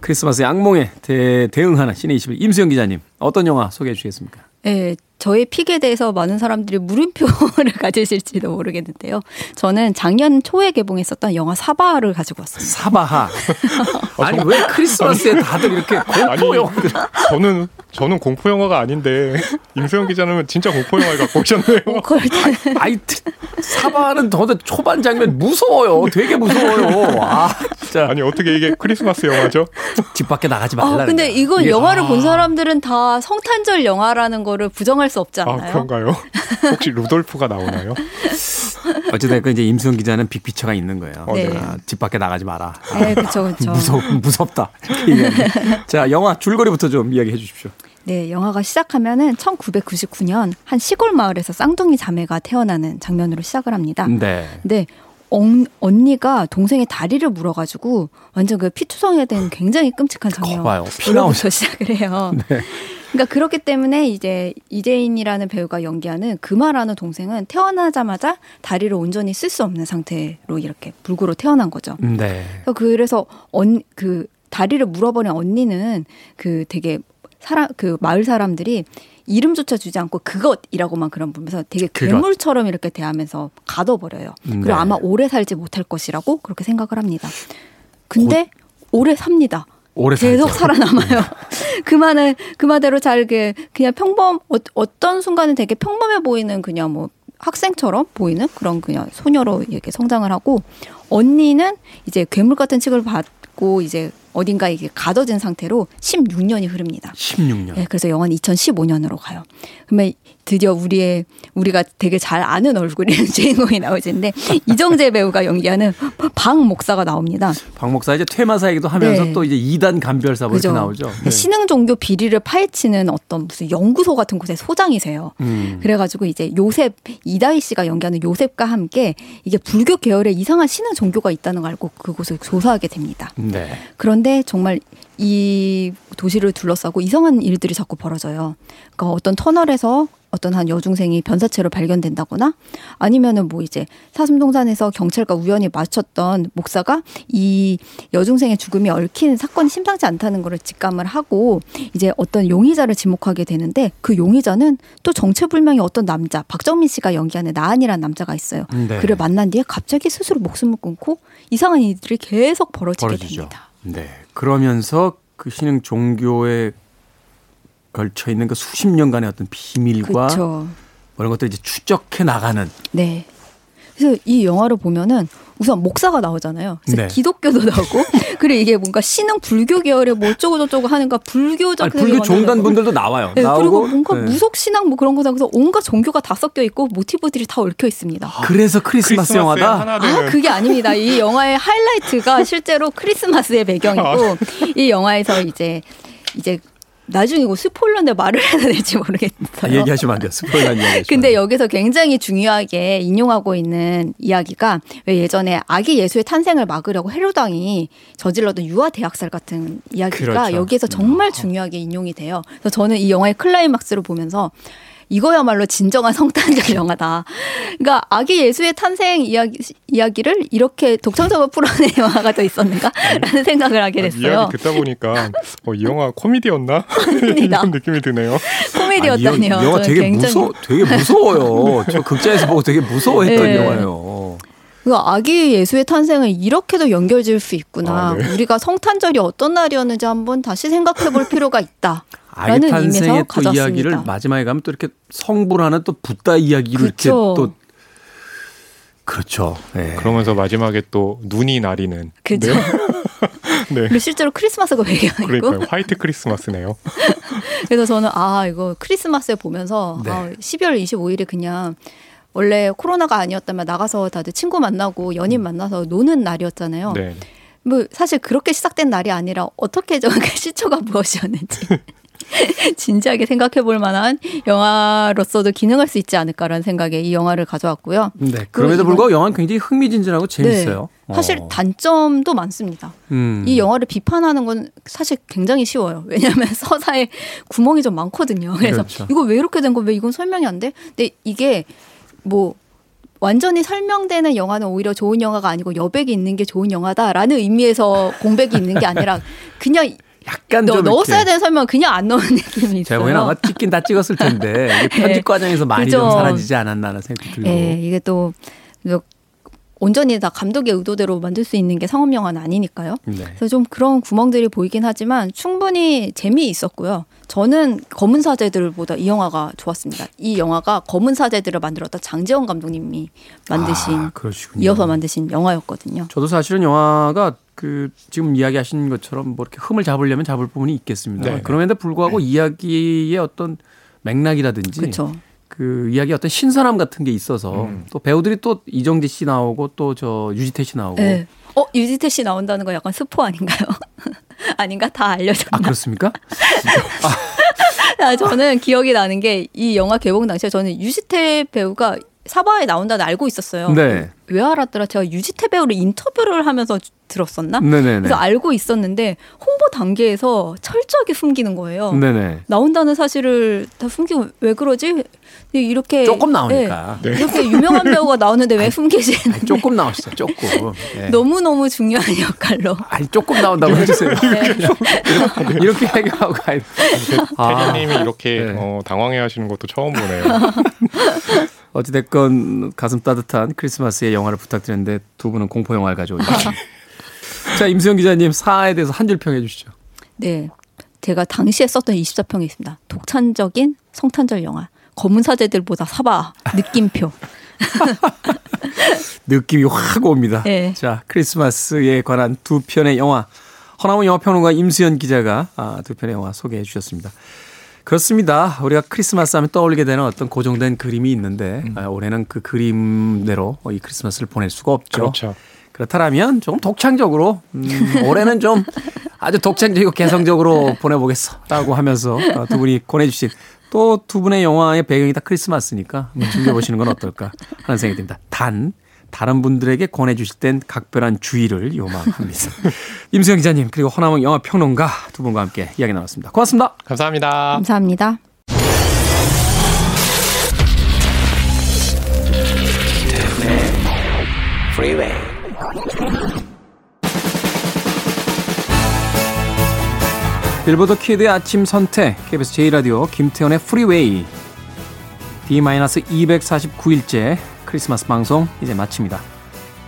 크리스마스의 악몽에 대, 대응하는 신의 21 임수영 기자님 어떤 영화 소개해 주시겠습니까? 네, 저의 픽에 대해서 많은 사람들이 물음표를 가지실지도 모르겠는데요. 저는 작년 초에 개봉했었던 영화 사바를 가지고 왔습니다. 사바하. 아니 왜 크리스마스에 다들 이렇게 공포 영화들 저는 저는 공포 영화가 아닌데 임소영 기자는 진짜 공포 영화를 갖고 오셨네요. 그걸 아이 사바는 더더 초반 장면 무서워요. 되게 무서워요. 아 진짜 아니 어떻게 이게 크리스마스 영화죠? 집 밖에 나가지 말라. 아, 근데 이게- 영화를 본 아. 사람들은 다 성탄절 영화라는 거를 부정할 수 없지 아 않나요? 그런가요? 혹시 루돌프가 나오나요? 어쨌든 이제 임수영 기자는 빅피처가 있는 거예요. 네. 아, 집 밖에 나가지 마라. 네, 그렇죠, 그렇죠. 무섭 무섭다. 자 영화 줄거리부터 좀 이야기해 주십시오. 네, 영화가 시작하면은 1999년 한 시골 마을에서 쌍둥이 자매가 태어나는 장면으로 시작을 합니다. 네. 근데 언, 언니가 동생의 다리를 물어가지고 완전 그 피투성이가 된 굉장히 끔찍한 거봐요. 장면. 피 나오죠. 부터 시작을 해요. 네. 그러니까 그렇기 때문에 이제 이재인이라는 배우가 연기하는 금화라는 동생은 태어나자마자 다리를 온전히 쓸 수 없는 상태로 이렇게 불구로 태어난 거죠. 네. 그래서 언 그 다리를 물어버린 언니는 그 되게 사람 그 마을 사람들이 이름조차 주지 않고 그것이라고만 그런 부르면서 되게. 괴물처럼 이렇게 대하면서 가둬버려요. 네. 그리고 아마 오래 살지 못할 것이라고 그렇게 생각을 합니다. 근데 오래 삽니다. 오래 계속 살죠. 살아남아요. 그만은 그마대로 잘게 그냥 평범 어, 어떤 순간은 되게 평범해 보이는 그냥 뭐 학생처럼 보이는 그런 그냥 소녀로 이렇게 성장을 하고 언니는 이제 괴물 같은 취급을 받고 이제 어딘가 이게 가둬진 상태로 16년이 흐릅니다. 16년. 네, 그래서 영화는 2015년으로 가요. 그러면 드디어 우리의 우리가 되게 잘 아는 얼굴의 주인공이 나오지는데 이정재 배우가 연기하는 박 목사가 나옵니다. 박 목사 이제 퇴마사이기도 하면서 네. 또 이제 이단 간별사 뭐 이렇게. 나오죠. 네. 신흥 종교 비리를 파헤치는 어떤 무슨 연구소 같은 곳의 소장이세요. 음. 그래가지고 이제 요셉 이다희 씨가 연기하는 요셉과 함께 이게 불교 계열의 이상한 신흥 종교가 있다는 걸 알고 그곳을 조사하게 됩니다. 네. 그런데 정말 이 도시를 둘러싸고 이상한 일들이 자꾸 벌어져요. 그러니까 어떤 터널에서 어떤 한 여중생이 변사체로 발견된다거나 아니면은 뭐 이제 사슴동산에서 경찰과 우연히 마주쳤던 목사가 이 여중생의 죽음이 얽힌 사건이 심상치 않다는 거를 직감을 하고 이제 어떤 용의자를 지목하게 되는데 그 용의자는 또 정체불명의 어떤 남자 박정민 씨가 연기하는 나한이라는 남자가 있어요. 네. 그를 만난 뒤에 갑자기 스스로 목숨을 끊고 이상한 일들이 계속 벌어지게 벌어지죠. 됩니다. 네. 그러면서 그 신흥 종교에 걸쳐 있는 그 수십 년간의 어떤 비밀과 이런 것들 이제 추적해 나가는 네. 그래서 이 영화를 보면은 우선 목사가 나오잖아요. 그래서 네. 기독교도 나오고 그리고 이게 뭔가 신흥 불교 계열의 뭐 어쩌고 저쩌고 하는 거 불교적 아니, 불교 종단 분들도 나와요. 네, 나오고 그리고 뭔가 네. 무속 신앙 뭐 그런 거다 그래서 온갖 종교가 다 섞여 있고 모티브들이 다 얽혀 있습니다. 그래서 크리스마스, 크리스마스에 영화다. 하나 아, 그게 아닙니다. 이 영화의 하이라이트가 실제로 크리스마스의 배경이고 이 영화에서 이제 이제 나중에 이거 스포일러인데 말을 해야 될지 모르겠어요. 얘기하시면 안 돼요. 스포일러 이야기. 근데 여기서 굉장히 중요하게 인용하고 있는 이야기가 왜 예전에 아기 예수의 탄생을 막으려고 헤로당이 저질렀던 유아 대학살 같은 이야기가 그렇죠. 여기에서 정말 중요하게 인용이 돼요. 그래서 저는 이 영화의 클라이막스를 보면서 이거야말로 진정한 성탄절 영화다. 그러니까 아기 예수의 탄생 이야기, 이야기를 이렇게 독창적으로 풀어낸 영화가 더 있었는가 라는 생각을 하게 됐어요. 이야기 듣다 보니까 어, 이 영화 코미디였나. 이런 느낌이 드네요. 코미디였다니요. 이 영화 되게 굉장히 무서 되게 무서워요. 저 극장에서 보고 되게 무서워했던 네. 영화예요. 그 아기 예수의 탄생을 이렇게도 연결 지을 수 있구나. 아, 네. 우리가 성탄절이 어떤 날이었는지 한번 다시 생각해 볼 필요가 있다. 아기 라는 탄생의 또 가졌습니다. 이야기를 마지막에 가면 또 이렇게 성불하는 또 붓다 이야기로 이렇게 그쵸. 또 그렇죠. 네. 그러면서 마지막에 또 눈이 나리는 그죠. 네. 네. 실제로 크리스마스가 배경이고. 그러니까요. 화이트 크리스마스네요. 그래서 저는 아 이거 크리스마스에 보면서 네. 아, 12월 25일이 그냥 원래 코로나가 아니었다면 나가서 다들 친구 만나고 연인 만나서 노는 날이었잖아요. 음. 네. 뭐 사실 그렇게 시작된 날이 아니라 어떻게 저그 시초가 무엇이었는지 진지하게 생각해 볼 만한 영화로서도 기능할 수 있지 않을까라는 생각에 이 영화를 가져왔고요. 네. 그럼에도 불구하고 영화는 굉장히 흥미진진하고 재밌어요. 네. 사실 어. 단점도 많습니다. 음. 이 영화를 비판하는 건 사실 굉장히 쉬워요. 왜냐하면 서사에 구멍이 좀 많거든요. 그래서 그렇죠. 이거 왜 이렇게 된 거 왜 이건 설명이 안 돼? 근데 이게 뭐 완전히 설명되는 영화는 오히려 좋은 영화가 아니고 여백이 있는 게 좋은 영화다라는 의미에서 공백이 있는 게 아니라 그냥 약간 너, 좀 넣었어야 되는 설명 그냥 안 넣은 느낌이. 제가 보기에는 아마 찍긴 다 찍었을 텐데 이게 편집 네. 과정에서 많이 그죠. 좀 사라지지 않았나 하는 생각이 들고. 예, 이게 또 온전히 다 감독의 의도대로 만들 수 있는 게 상업 영화는 아니니까요. 네. 그래서 좀 그런 구멍들이 보이긴 하지만 충분히 재미있었고요. 저는 검은 사제들보다 이 영화가 좋았습니다. 이 영화가 검은 사제들을 만들었던 장재원 감독님이 만드신 아. 이어서 만드신 영화였거든요. 저도 사실은 영화가 그 지금 이야기하신 것처럼 뭐 이렇게 흠을 잡으려면 잡을 부분이 있겠습니다. 네. 그럼에도 불구하고 이야기의 어떤 맥락이라든지 그렇죠. 그 이야기 어떤 신선함 같은 게 있어서 음. 또 배우들이 또 이정재 씨 나오고 또 저 유지태 씨 나오고 네. 어 유지태 씨 나온다는 거 약간 스포 아닌가요? 아닌가 다 알려졌나? 아 그렇습니까? 아, 저는 기억이 나는 게 이 영화 개봉 당시에 저는 유지태 배우가 사바에 나온다는 알고 있었어요. 네. 왜 알았더라? 제가 유지태 배우를 인터뷰를 하면서 주- 들었었나? 네네네. 그래서 알고 있었는데 홍보 단계에서 철저하게 숨기는 거예요. 네네. 나온다는 사실을 다 숨기고 왜 그러지? 이렇게 조금 나오니까. 네. 이렇게 유명한 배우가 나오는데 왜 숨기지? 아니, 조금 나오시죠. 조금. 네. 너무 너무 중요한 역할로. 아니 조금 나온다고 해주세요. 네. 이렇게, 해결하고 가야 돼. 아. 태진님이 이렇게 네. 어, 당황해하시는 것도 처음 보네요. 어찌됐건 가슴 따뜻한 크리스마스의 영화를 부탁드렸는데 두 분은 공포 영화를 가져오셨습니다. 자 임수영 기자님 사에 대해서 한 줄 평해 주시죠. 네. 제가 당시에 썼던 24평이 있습니다. 독창적인 성탄절 영화. 검은 사제들보다 사바 느낌표. 느낌이 확 옵니다. 네. 자 크리스마스에 관한 두 편의 영화 허나무 영화평론가 임수연 기자가 아, 두 편의 영화 소개해 주셨습니다. 그렇습니다. 우리가 크리스마스 하면 떠올리게 되는 어떤 고정된 그림이 있는데 아, 올해는 그 그림대로 이 크리스마스를 보낼 수가 없죠. 그렇죠. 그렇다면 조금 독창적으로 음, 올해는 좀 아주 독창적이고 개성적으로 보내보겠어라고 하면서 어, 두 분이 권해주신 또 두 분의 영화의 배경이 다 크리스마스니까 한번 즐겨보시는 건 어떨까 하는 생각이 듭니다. 단 다른 분들에게 권해 주실 땐 각별한 주의를 요망합니다. 임수연 기자님 그리고 허남웅 영화 평론가 두 분과 함께 이야기 나눴습니다. 고맙습니다. 감사합니다. 감사합니다. 빌보드 kid의 아침 선택 KBS 제1라디오 김태훈의 Freeway D-249일째 크리스마스 방송 이제 마칩니다.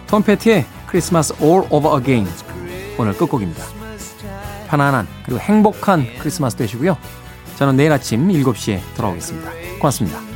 톰 패티의 크리스마스 All Over Again 오늘 끝곡입니다. 편안한 그리고 행복한 크리스마스 되시고요. 저는 내일 아침 7시에 돌아오겠습니다. 고맙습니다.